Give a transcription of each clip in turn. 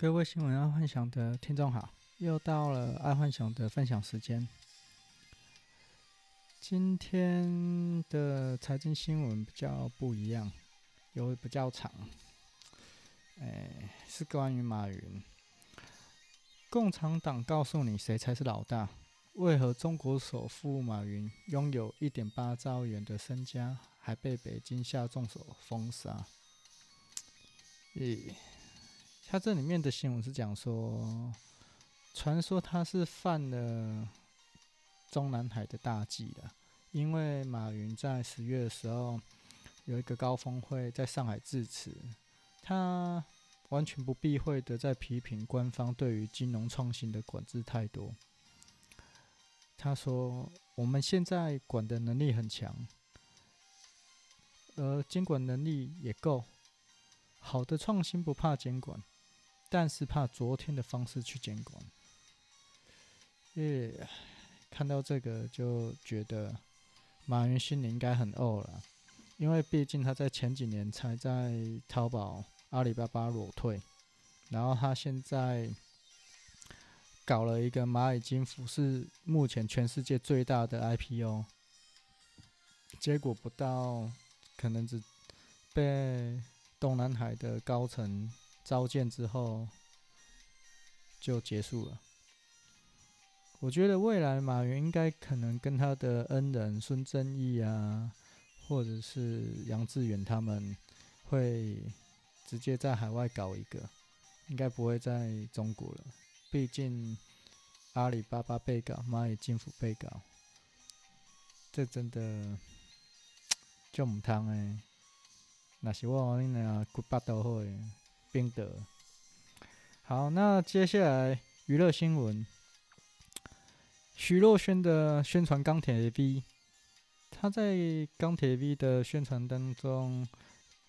各位新闻爱幻想的听众好，又到了爱幻想的分享时间。今天的财经新闻比较不一样，有比较长。哎，是关于马云。共产党告诉你谁才是老大？为何中国首富马云拥有一点八兆元的身家，还被北京下重手封杀？咦？他这里面的新闻是讲说，传说他是犯了中南海的大忌了，因为马云在十月的时候有一个高峰会在上海致辞，他完全不避讳的在批评官方对于金融创新的管制太多。他说：“我们现在管的能力很强，而监管能力也够，好的创新不怕监管。”但是怕昨天的方式去监管，耶，看到这个就觉得马云心里应该很饿了，因为毕竟他在前几年才在淘宝、阿里巴巴裸退，然后他现在搞了一个蚂蚁金服，是目前全世界最大的 IPO，结果不到可能只被东南海的高层。召见之后就结束了。我觉得未来马云应该可能跟他的恩人孙正义啊，或者是杨致远他们，会直接在海外搞一个，应该不会在中国了。毕竟阿里巴巴被搞，蚂蚁金服被搞，这真的就唔通诶。那是我你俩骨巴都好诶。冰德，好，那接下来娱乐新闻，徐若瑄的宣传钢铁 V，他在钢铁 V 的宣传当中，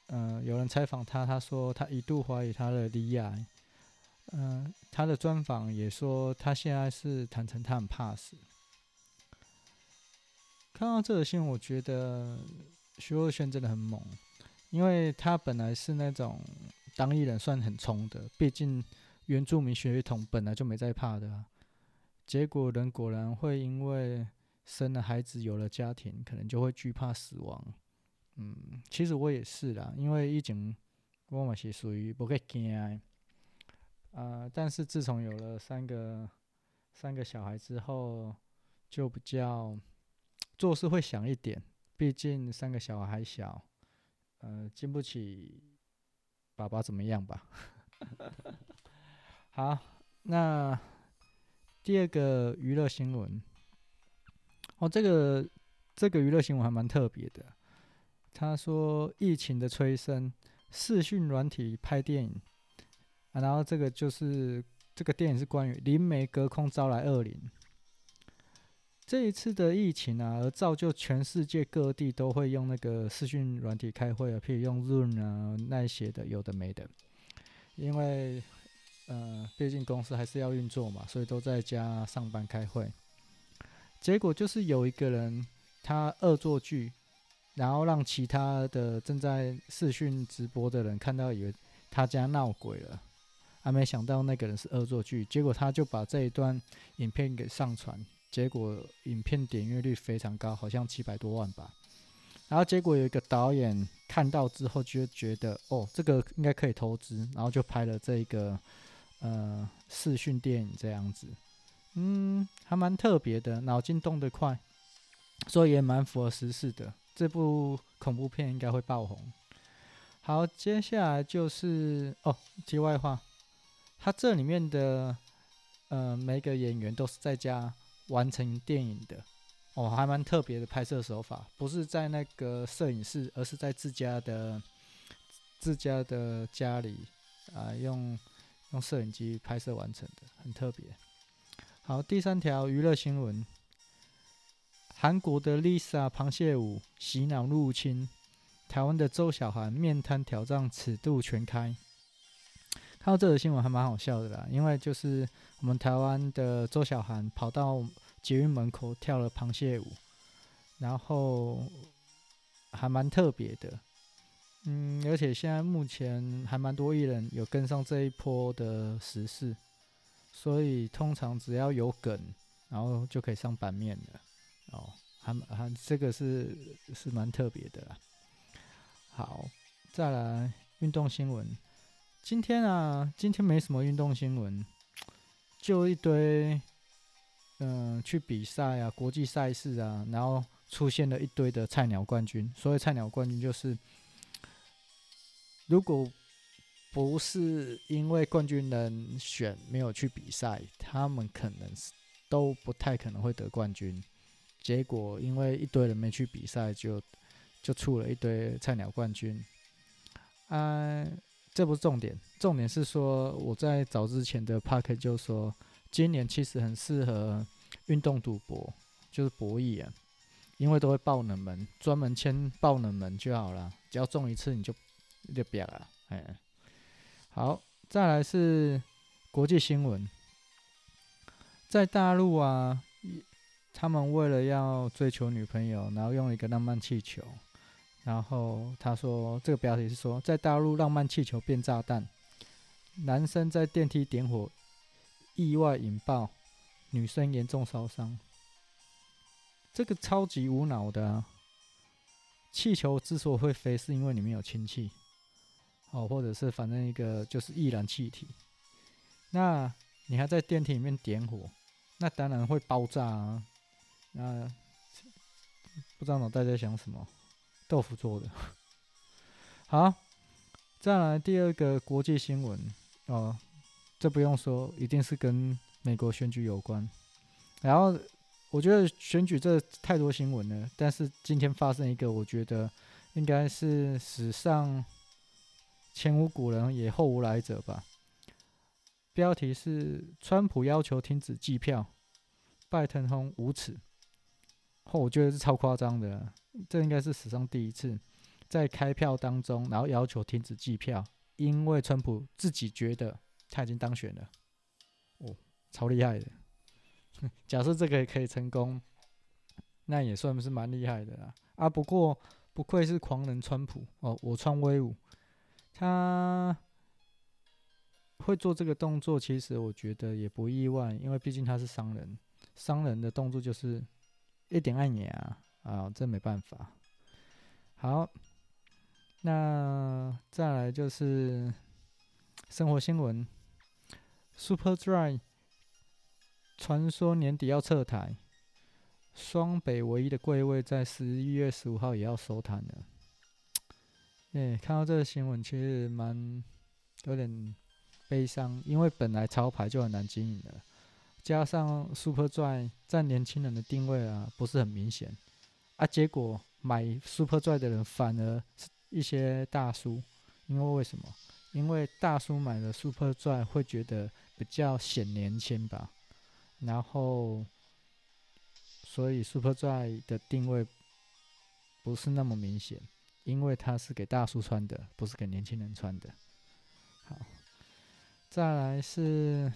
呃，有人采访他，他说他一度怀疑他的罹癌，嗯、呃，他的专访也说他现在是坦诚他很怕死。看到这个新闻，我觉得徐若瑄真的很猛，因为他本来是那种。当艺人算很冲的，毕竟原住民血统本来就没在怕的啊。结果人果然会因为生了孩子，有了家庭，可能就会惧怕死亡。嗯，其实我也是啦，因为以前我嘛是属于不会惊啊，但是自从有了三个三个小孩之后，就比较做事会想一点，毕竟三个小孩还小，呃，经不起。爸爸怎么样吧？好，那第二个娱乐新闻，哦，这个这个娱乐新闻还蛮特别的。他说疫情的催生，视讯软体拍电影，啊，然后这个就是这个电影是关于灵媒隔空招来恶灵。这一次的疫情啊，而造就全世界各地都会用那个视讯软体开会啊，譬如用 Zoom 啊那些的，有的没的。因为呃，毕竟公司还是要运作嘛，所以都在家上班开会。结果就是有一个人他恶作剧，然后让其他的正在视讯直播的人看到，以为他家闹鬼了，还没想到那个人是恶作剧，结果他就把这一段影片给上传。结果影片点阅率非常高，好像七百多万吧。然后结果有一个导演看到之后就觉得，哦，这个应该可以投资，然后就拍了这个呃视讯电影这样子。嗯，还蛮特别的，脑筋动得快，所以也蛮符合时事的。这部恐怖片应该会爆红。好，接下来就是哦，题外话，他这里面的呃每个演员都是在家。完成电影的哦，还蛮特别的拍摄手法，不是在那个摄影室，而是在自家的自家的家里啊，用用摄影机拍摄完成的，很特别。好，第三条娱乐新闻：韩国的 Lisa 螃蟹舞洗脑入侵，台湾的周小涵面瘫挑战尺度全开。看到这个新闻还蛮好笑的啦，因为就是我们台湾的周小涵跑到捷运门口跳了螃蟹舞，然后还蛮特别的。嗯，而且现在目前还蛮多艺人有跟上这一波的时事，所以通常只要有梗，然后就可以上版面了。哦，还还这个是是蛮特别的啦。好，再来运动新闻。今天啊，今天没什么运动新闻，就一堆，嗯、去比赛啊，国际赛事啊，然后出现了一堆的菜鸟冠军。所谓菜鸟冠军，就是如果不是因为冠军人选没有去比赛，他们可能是都不太可能会得冠军。结果因为一堆人没去比赛，就就出了一堆菜鸟冠军。啊。这不是重点，重点是说我在早之前的 Podcast 就说，今年其实很适合运动赌博，就是博弈啊，因为都会爆冷门，专门签爆冷门就好了，只要中一次你就就别了，哎，好，再来是国际新闻，在大陆啊，他们为了要追求女朋友，然后用一个浪漫气球。然后他说，这个标题是说，在大陆浪漫气球变炸弹，男生在电梯点火，意外引爆，女生严重烧伤。这个超级无脑的啊！气球之所以会飞，是因为里面有氢气，哦，或者是反正一个就是易燃气体。那你还在电梯里面点火，那当然会爆炸啊！那 不知道脑袋在想什么。豆腐做的，好，再来第二个国际新闻哦，这不用说，一定是跟美国选举有关。然后我觉得选举这太多新闻了，但是今天发生一个，我觉得应该是史上前无古人也后无来者吧。标题是：川普要求停止计票，拜登通无耻。哦，我觉得是超夸张的。这应该是史上第一次，在开票当中，然后要求停止计票，因为川普自己觉得他已经当选了，哦，超厉害的。假设这个也可以成功，那也算是蛮厉害的啦。啊，不过不愧是狂人川普哦，我川威武，他会做这个动作，其实我觉得也不意外，因为毕竟他是商人，商人的动作就是一点按眼啊。啊，这没办法。好，那再来就是生活新闻，Superdry 传说年底要撤台，双北唯一的柜位在十一月十五号也要收摊了。哎，看到这个新闻，其实蛮有点悲伤，因为本来潮牌就很难经营了，加上 Superdry 在年轻人的定位啊，不是很明显。啊，结果买 Superdry 的人反而是一些大叔，因为为什么？因为大叔买了 Superdry 会觉得比较显年轻吧，然后所以 Superdry 的定位不是那么明显，因为它是给大叔穿的，不是给年轻人穿的。好，再来是，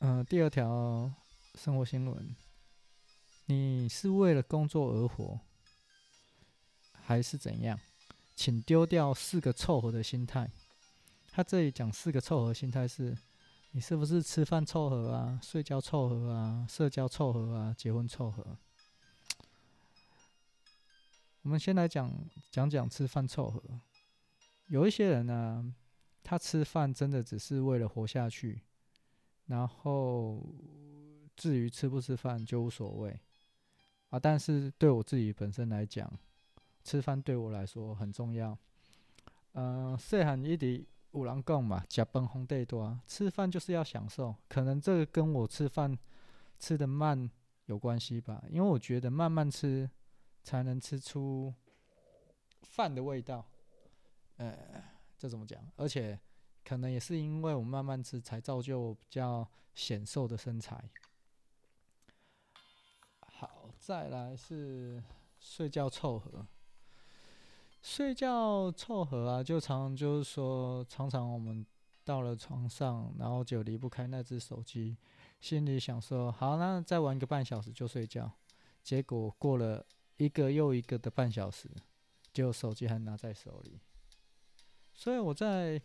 嗯、第二条生活新闻。你是为了工作而活，还是怎样？请丢掉四个凑合的心态。他这里讲四个凑合心态是：你是不是吃饭凑合啊，睡觉凑合啊，社交凑合啊，结婚凑合？我们先来讲讲讲吃饭凑合。有一些人呢、他吃饭真的只是为了活下去，然后至于吃不吃饭就无所谓。啊，但是对我自己本身来讲，吃饭对我来说很重要。呃，细汉一直有人讲嘛，吃饭皇帝大，吃饭就是要享受。可能这个跟我吃饭吃得慢有关系吧，因为我觉得慢慢吃才能吃出饭的味道。呃，这怎么讲？而且可能也是因为我慢慢吃，才造就我比较显瘦的身材。再来是睡觉凑合，睡觉凑合啊，就常常就是说，常常我们到了床上，然后就离不开那只手机，心里想说，好，那再玩个半小时就睡觉，结果过了一个又一个的半小时，就手机还拿在手里。所以我在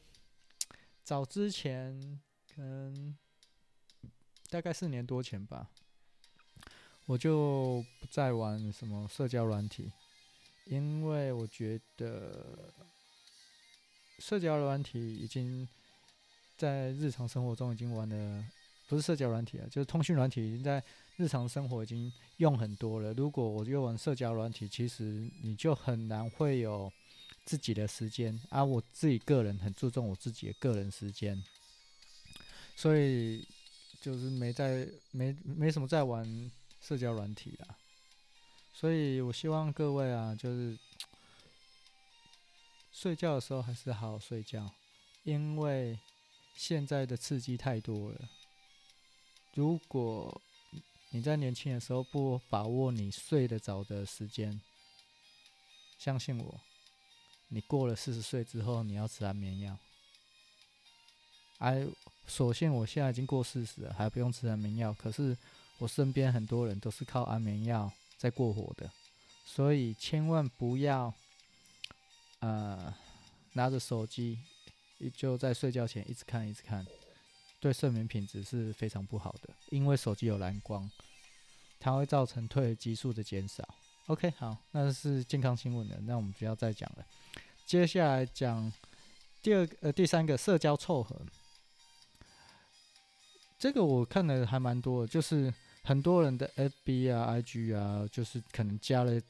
早之前，可能大概四年多前吧，我就不再玩什么社交软体，因为我觉得社交软体已经在日常生活中已经玩的，不是社交软体啊，就是通讯软体已经在日常生活已经用很多了。如果我又玩社交软体，其实你就很难会有。自己的时间啊，我自己个人很注重我自己的个人时间，所以就是没在没没什么在玩社交软体啦。所以我希望各位啊，就是睡觉的时候还是好好睡觉，因为现在的刺激太多了。如果你在年轻的时候不把握你睡得着的时间，相信我。你过了四十岁之后，你要吃安眠药。哎，所幸我现在已经过四十了，还不用吃安眠药。可是我身边很多人都是靠安眠药在过活的，所以千万不要，呃，拿着手机就在睡觉前一直看一直看，对睡眠品质是非常不好的。因为手机有蓝光，它会造成褪黑激素的减少。OK，好，那是健康新闻的，那我们不要再讲了。接下来讲第二个呃第三个社交凑合，这个我看的还蛮多的，就是很多人的 FB 啊、IG 啊，就是可能加了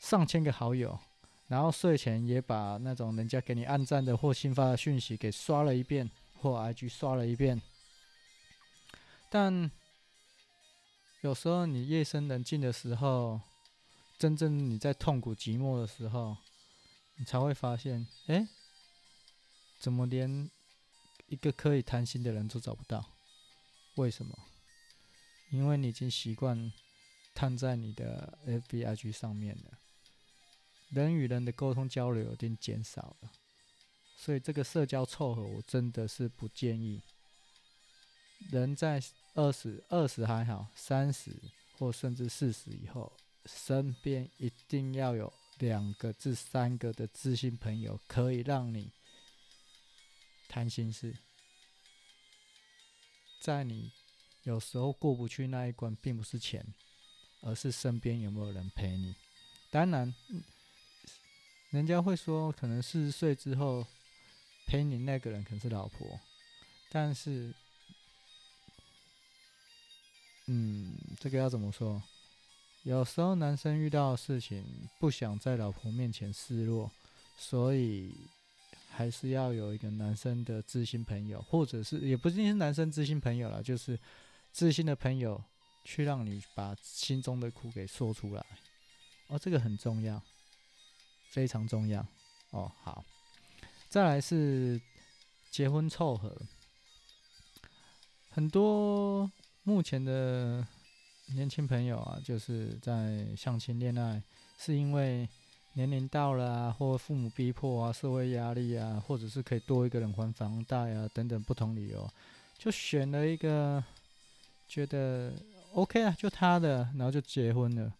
上千个好友，然后睡前也把那种人家给你按赞的或新发的讯息给刷了一遍，或 IG 刷了一遍，但有时候你夜深人静的时候。真正你在痛苦寂寞的时候，你才会发现，哎，怎么连一个可以谈心的人都找不到？为什么？因为你已经习惯瘫在你的 FB IG 上面了，人与人的沟通交流有点减少了，所以这个社交凑合，我真的是不建议。人在二十二十还好，三十或甚至四十以后。身边一定要有两个至三个的知心朋友，可以让你谈心事。在你有时候过不去那一关，并不是钱，而是身边有没有人陪你。当然，人家会说，可能四十岁之后陪你那个人可能是老婆，但是，嗯，这个要怎么说？有时候男生遇到的事情不想在老婆面前示弱，所以还是要有一个男生的知心朋友，或者是也不一定是男生知心朋友啦，就是自信的朋友去让你把心中的苦给说出来。哦，这个很重要，非常重要。哦，好，再来是结婚凑合，很多目前的。年轻朋友啊，就是在相亲恋爱，是因为年龄到了啊，或父母逼迫啊，社会压力啊，或者是可以多一个人还房贷啊，等等不同理由，就选了一个觉得 OK 啊，就他的，然后就结婚了。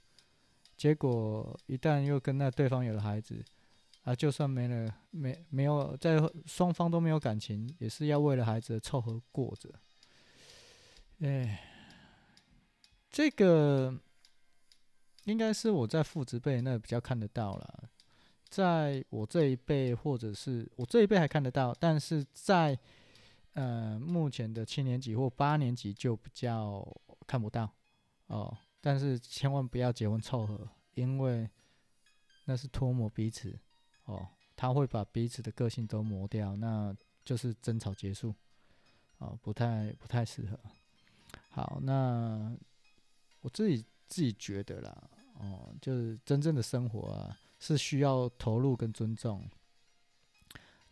结果一旦又跟那对方有了孩子啊，就算没了，没没有在双方都没有感情，也是要为了孩子凑合过着。哎。这个应该是我在父执辈那比较看得到了，在我这一辈或者是我这一辈还看得到，但是在呃目前的七年级或八年级就比较看不到哦。但是千万不要结婚凑合，因为那是脱磨彼此哦，他会把彼此的个性都磨掉，那就是争吵结束哦，不太不太适合。好，那。我自己自己觉得啦，哦，就是真正的生活啊，是需要投入跟尊重。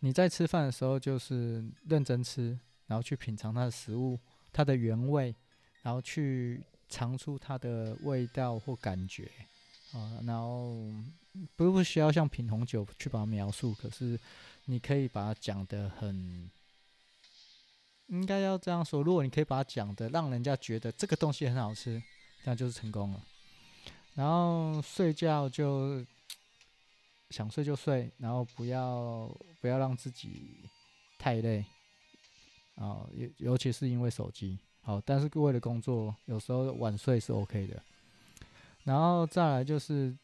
你在吃饭的时候，就是认真吃，然后去品尝它的食物，它的原味，然后去尝出它的味道或感觉，啊，然后不不需要像品红酒去把它描述，可是你可以把它讲得很，应该要这样说，如果你可以把它讲得让人家觉得这个东西很好吃。那就是成功了。然后睡觉就想睡就睡，然后不要不要让自己太累啊，尤尤其是因为手机。好，但是为了工作，有时候晚睡是 OK 的。然后再来就是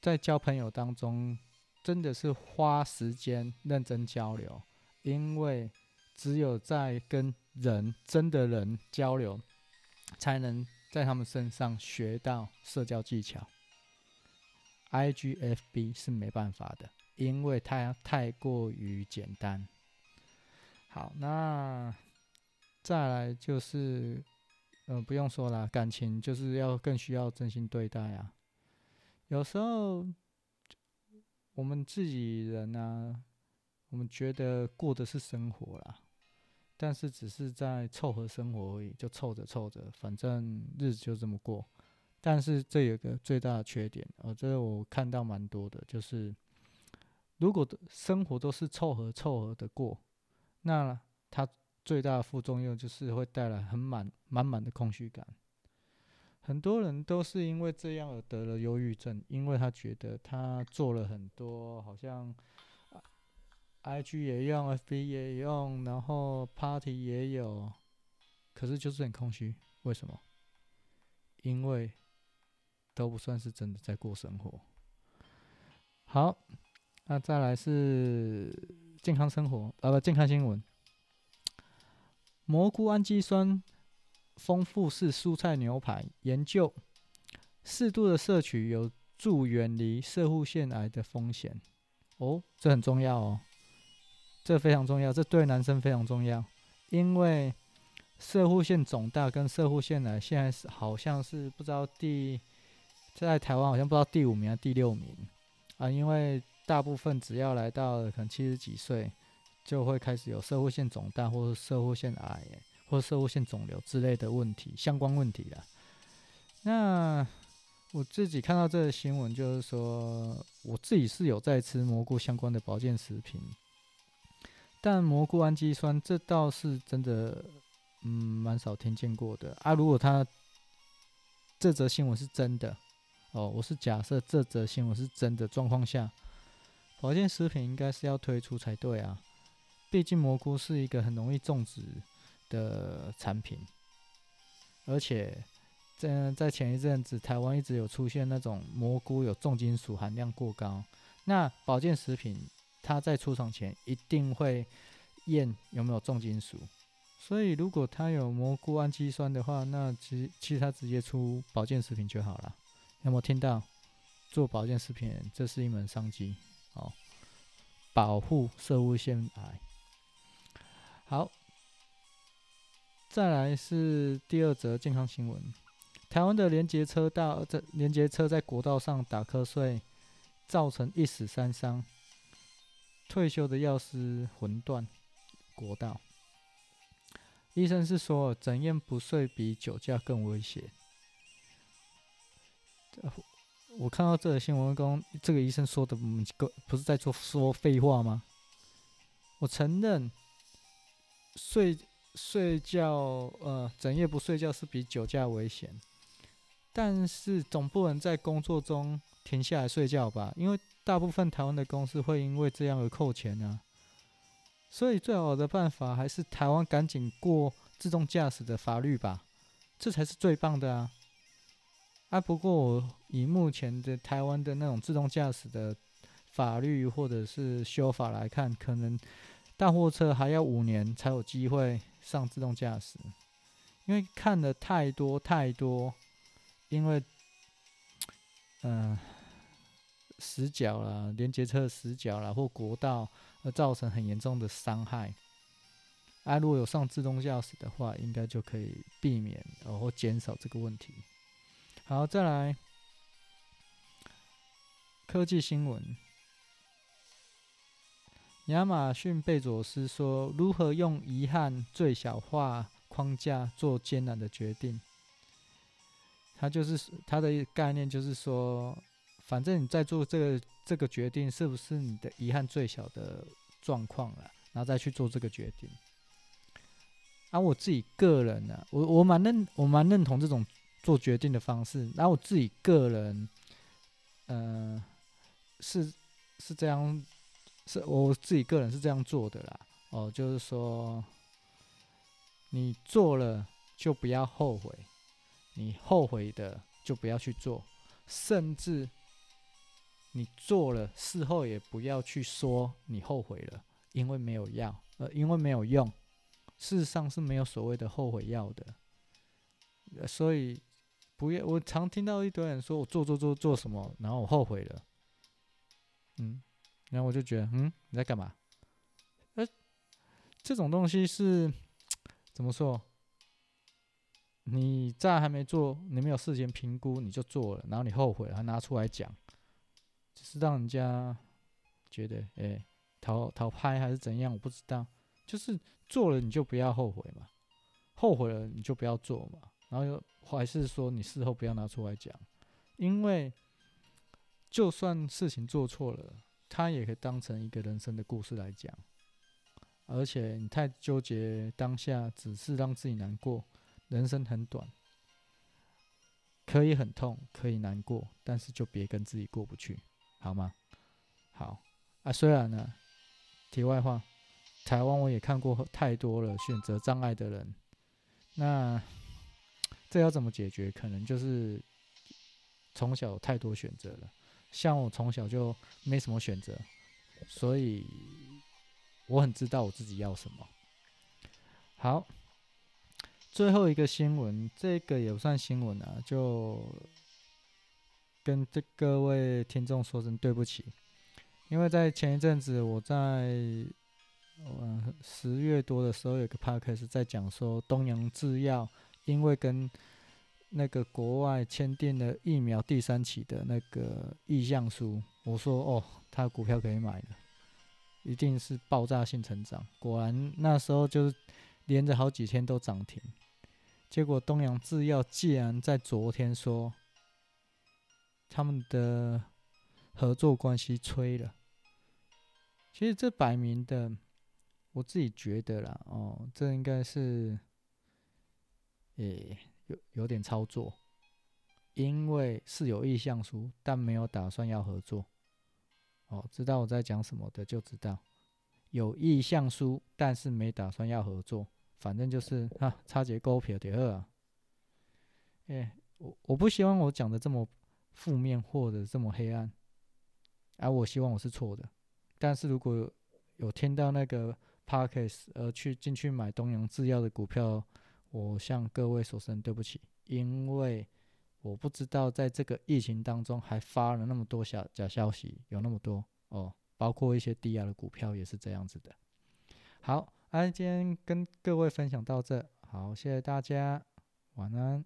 在交朋友当中，真的是花时间认真交流，因为只有在跟人真的人交流，才能在他们身上学到社交技巧。IGFB 是没办法的，因为它太过于简单。好，那。再来就是，呃，不用说了，感情就是要更需要真心对待啊。有时候我们自己人啊，我们觉得过的是生活啦，但是只是在凑合生活而已，就凑着凑着，反正日子就这么过。但是这有个最大的缺点，呃，这个我看到蛮多的，就是如果生活都是凑合凑合的过，那他。最大的副作用就是会带来很满满满的空虚感。很多人都是因为这样而得了忧郁症，因为他觉得他做了很多，好像 IG 也用，FB 也用，然后 Party 也有，可是就是很空虚。为什么？因为都不算是真的在过生活。好，那再来是健康生活，呃，不，健康新闻。蘑菇氨基酸丰富式蔬菜牛排研究，适度的摄取有助远离射护腺癌的风险。哦，这很重要哦，这非常重要，这对男生非常重要，因为射护腺肿大跟射护腺癌现在是好像是不知道第在台湾好像不知道第五名还是第六名啊，因为大部分只要来到可能七十几岁。就会开始有摄护腺肿大，或者摄护腺癌，或者摄护腺肿瘤之类的问题，相关问题了。那我自己看到这个新闻，就是说我自己是有在吃蘑菇相关的保健食品，但蘑菇氨基酸这倒是真的，嗯，蛮少听见过的啊。如果他这则新闻是真的，哦，我是假设这则新闻是真的状况下，保健食品应该是要推出才对啊。毕竟蘑菇是一个很容易种植的产品，而且在在前一阵子，台湾一直有出现那种蘑菇有重金属含量过高。那保健食品它在出厂前一定会验有没有重金属，所以如果它有蘑菇氨基酸的话，那其其实它直接出保健食品就好了。有没有听到？做保健食品这是一门商机哦，保护摄护腺癌。好，再来是第二则健康新闻。台湾的联结车道在联结车在国道上打瞌睡，造成一死三伤。退休的药师魂断国道。医生是说，整夜不睡比酒驾更危险。我看到这个新闻，刚这个医生说的，不是在做说废话吗？我承认。睡睡觉，呃，整夜不睡觉是比酒驾危险，但是总不能在工作中停下来睡觉吧？因为大部分台湾的公司会因为这样而扣钱啊。所以最好的办法还是台湾赶紧过自动驾驶的法律吧，这才是最棒的啊！啊，不过我以目前的台湾的那种自动驾驶的法律或者是修法来看，可能。大货车还要五年才有机会上自动驾驶，因为看的太多太多，因为，嗯、死角啦，连接车死角啦，或国道而造成很严重的伤害。啊，如果有上自动驾驶的话，应该就可以避免或减少这个问题。好，再来科技新闻。亚马逊贝佐斯说：“如何用遗憾最小化框架做艰难的决定？他就是他的概念，就是说，反正你在做这个这个决定，是不是你的遗憾最小的状况了，然后再去做这个决定。而、啊、我自己个人呢、啊，我我蛮认我蛮认同这种做决定的方式。然后我自己个人，嗯、呃，是是这样，是我自己个人是这样做的啦。哦，就是说，你做了就不要后悔，你后悔的就不要去做，甚至你做了事后也不要去说你后悔了，因为没有要，呃，因为没有用。事实上是没有所谓的后悔药的，所以不要。我常听到一堆人说我做做做做什么，然后我后悔了，嗯，然后我就觉得，嗯，你在干嘛？呃，这种东西是怎么说？你在还没做，你没有事先评估你就做了，然后你后悔了还拿出来讲，就是让人家觉得，哎，讨讨拍还是怎样？我不知道，就是。做了你就不要后悔嘛，后悔了你就不要做嘛，然后又还是说你事后不要拿出来讲，因为就算事情做错了，它也可以当成一个人生的故事来讲，而且你太纠结当下，只是让自己难过。人生很短，可以很痛，可以难过，但是就别跟自己过不去，好吗？好啊，虽然呢，题外话。台湾我也看过太多了选择障碍的人，那这要怎么解决？可能就是从小太多选择了，像我从小就没什么选择，所以我很知道我自己要什么。好，最后一个新闻，这个也不算新闻啊，就跟这各位听众说声对不起，因为在前一阵子我在。嗯，十月多的时候有个 podcast 在讲说，东洋制药因为跟那个国外签订了疫苗第三期的那个意向书，我说哦，他股票可以买了，一定是爆炸性成长。果然那时候就是连着好几天都涨停，结果东洋制药竟然在昨天说他们的合作关系吹了，其实这摆明的。我自己觉得啦，哦，这应该是，诶，有有点操作，因为是有意向书，但没有打算要合作。哦，知道我在讲什么的就知道，有意向书，但是没打算要合作，反正就是哈，差节股票的二啊。诶，我我不希望我讲的这么负面或者这么黑暗，而、我希望我是错的，但是如果有，听到那个。Parkes 而去进去买东洋制药的股票，我向各位说声对不起，因为我不知道在这个疫情当中还发了那么多小假消息，有那么多哦，包括一些低压的股票也是这样子的。好，那今天跟各位分享到这，好，谢谢大家，晚安。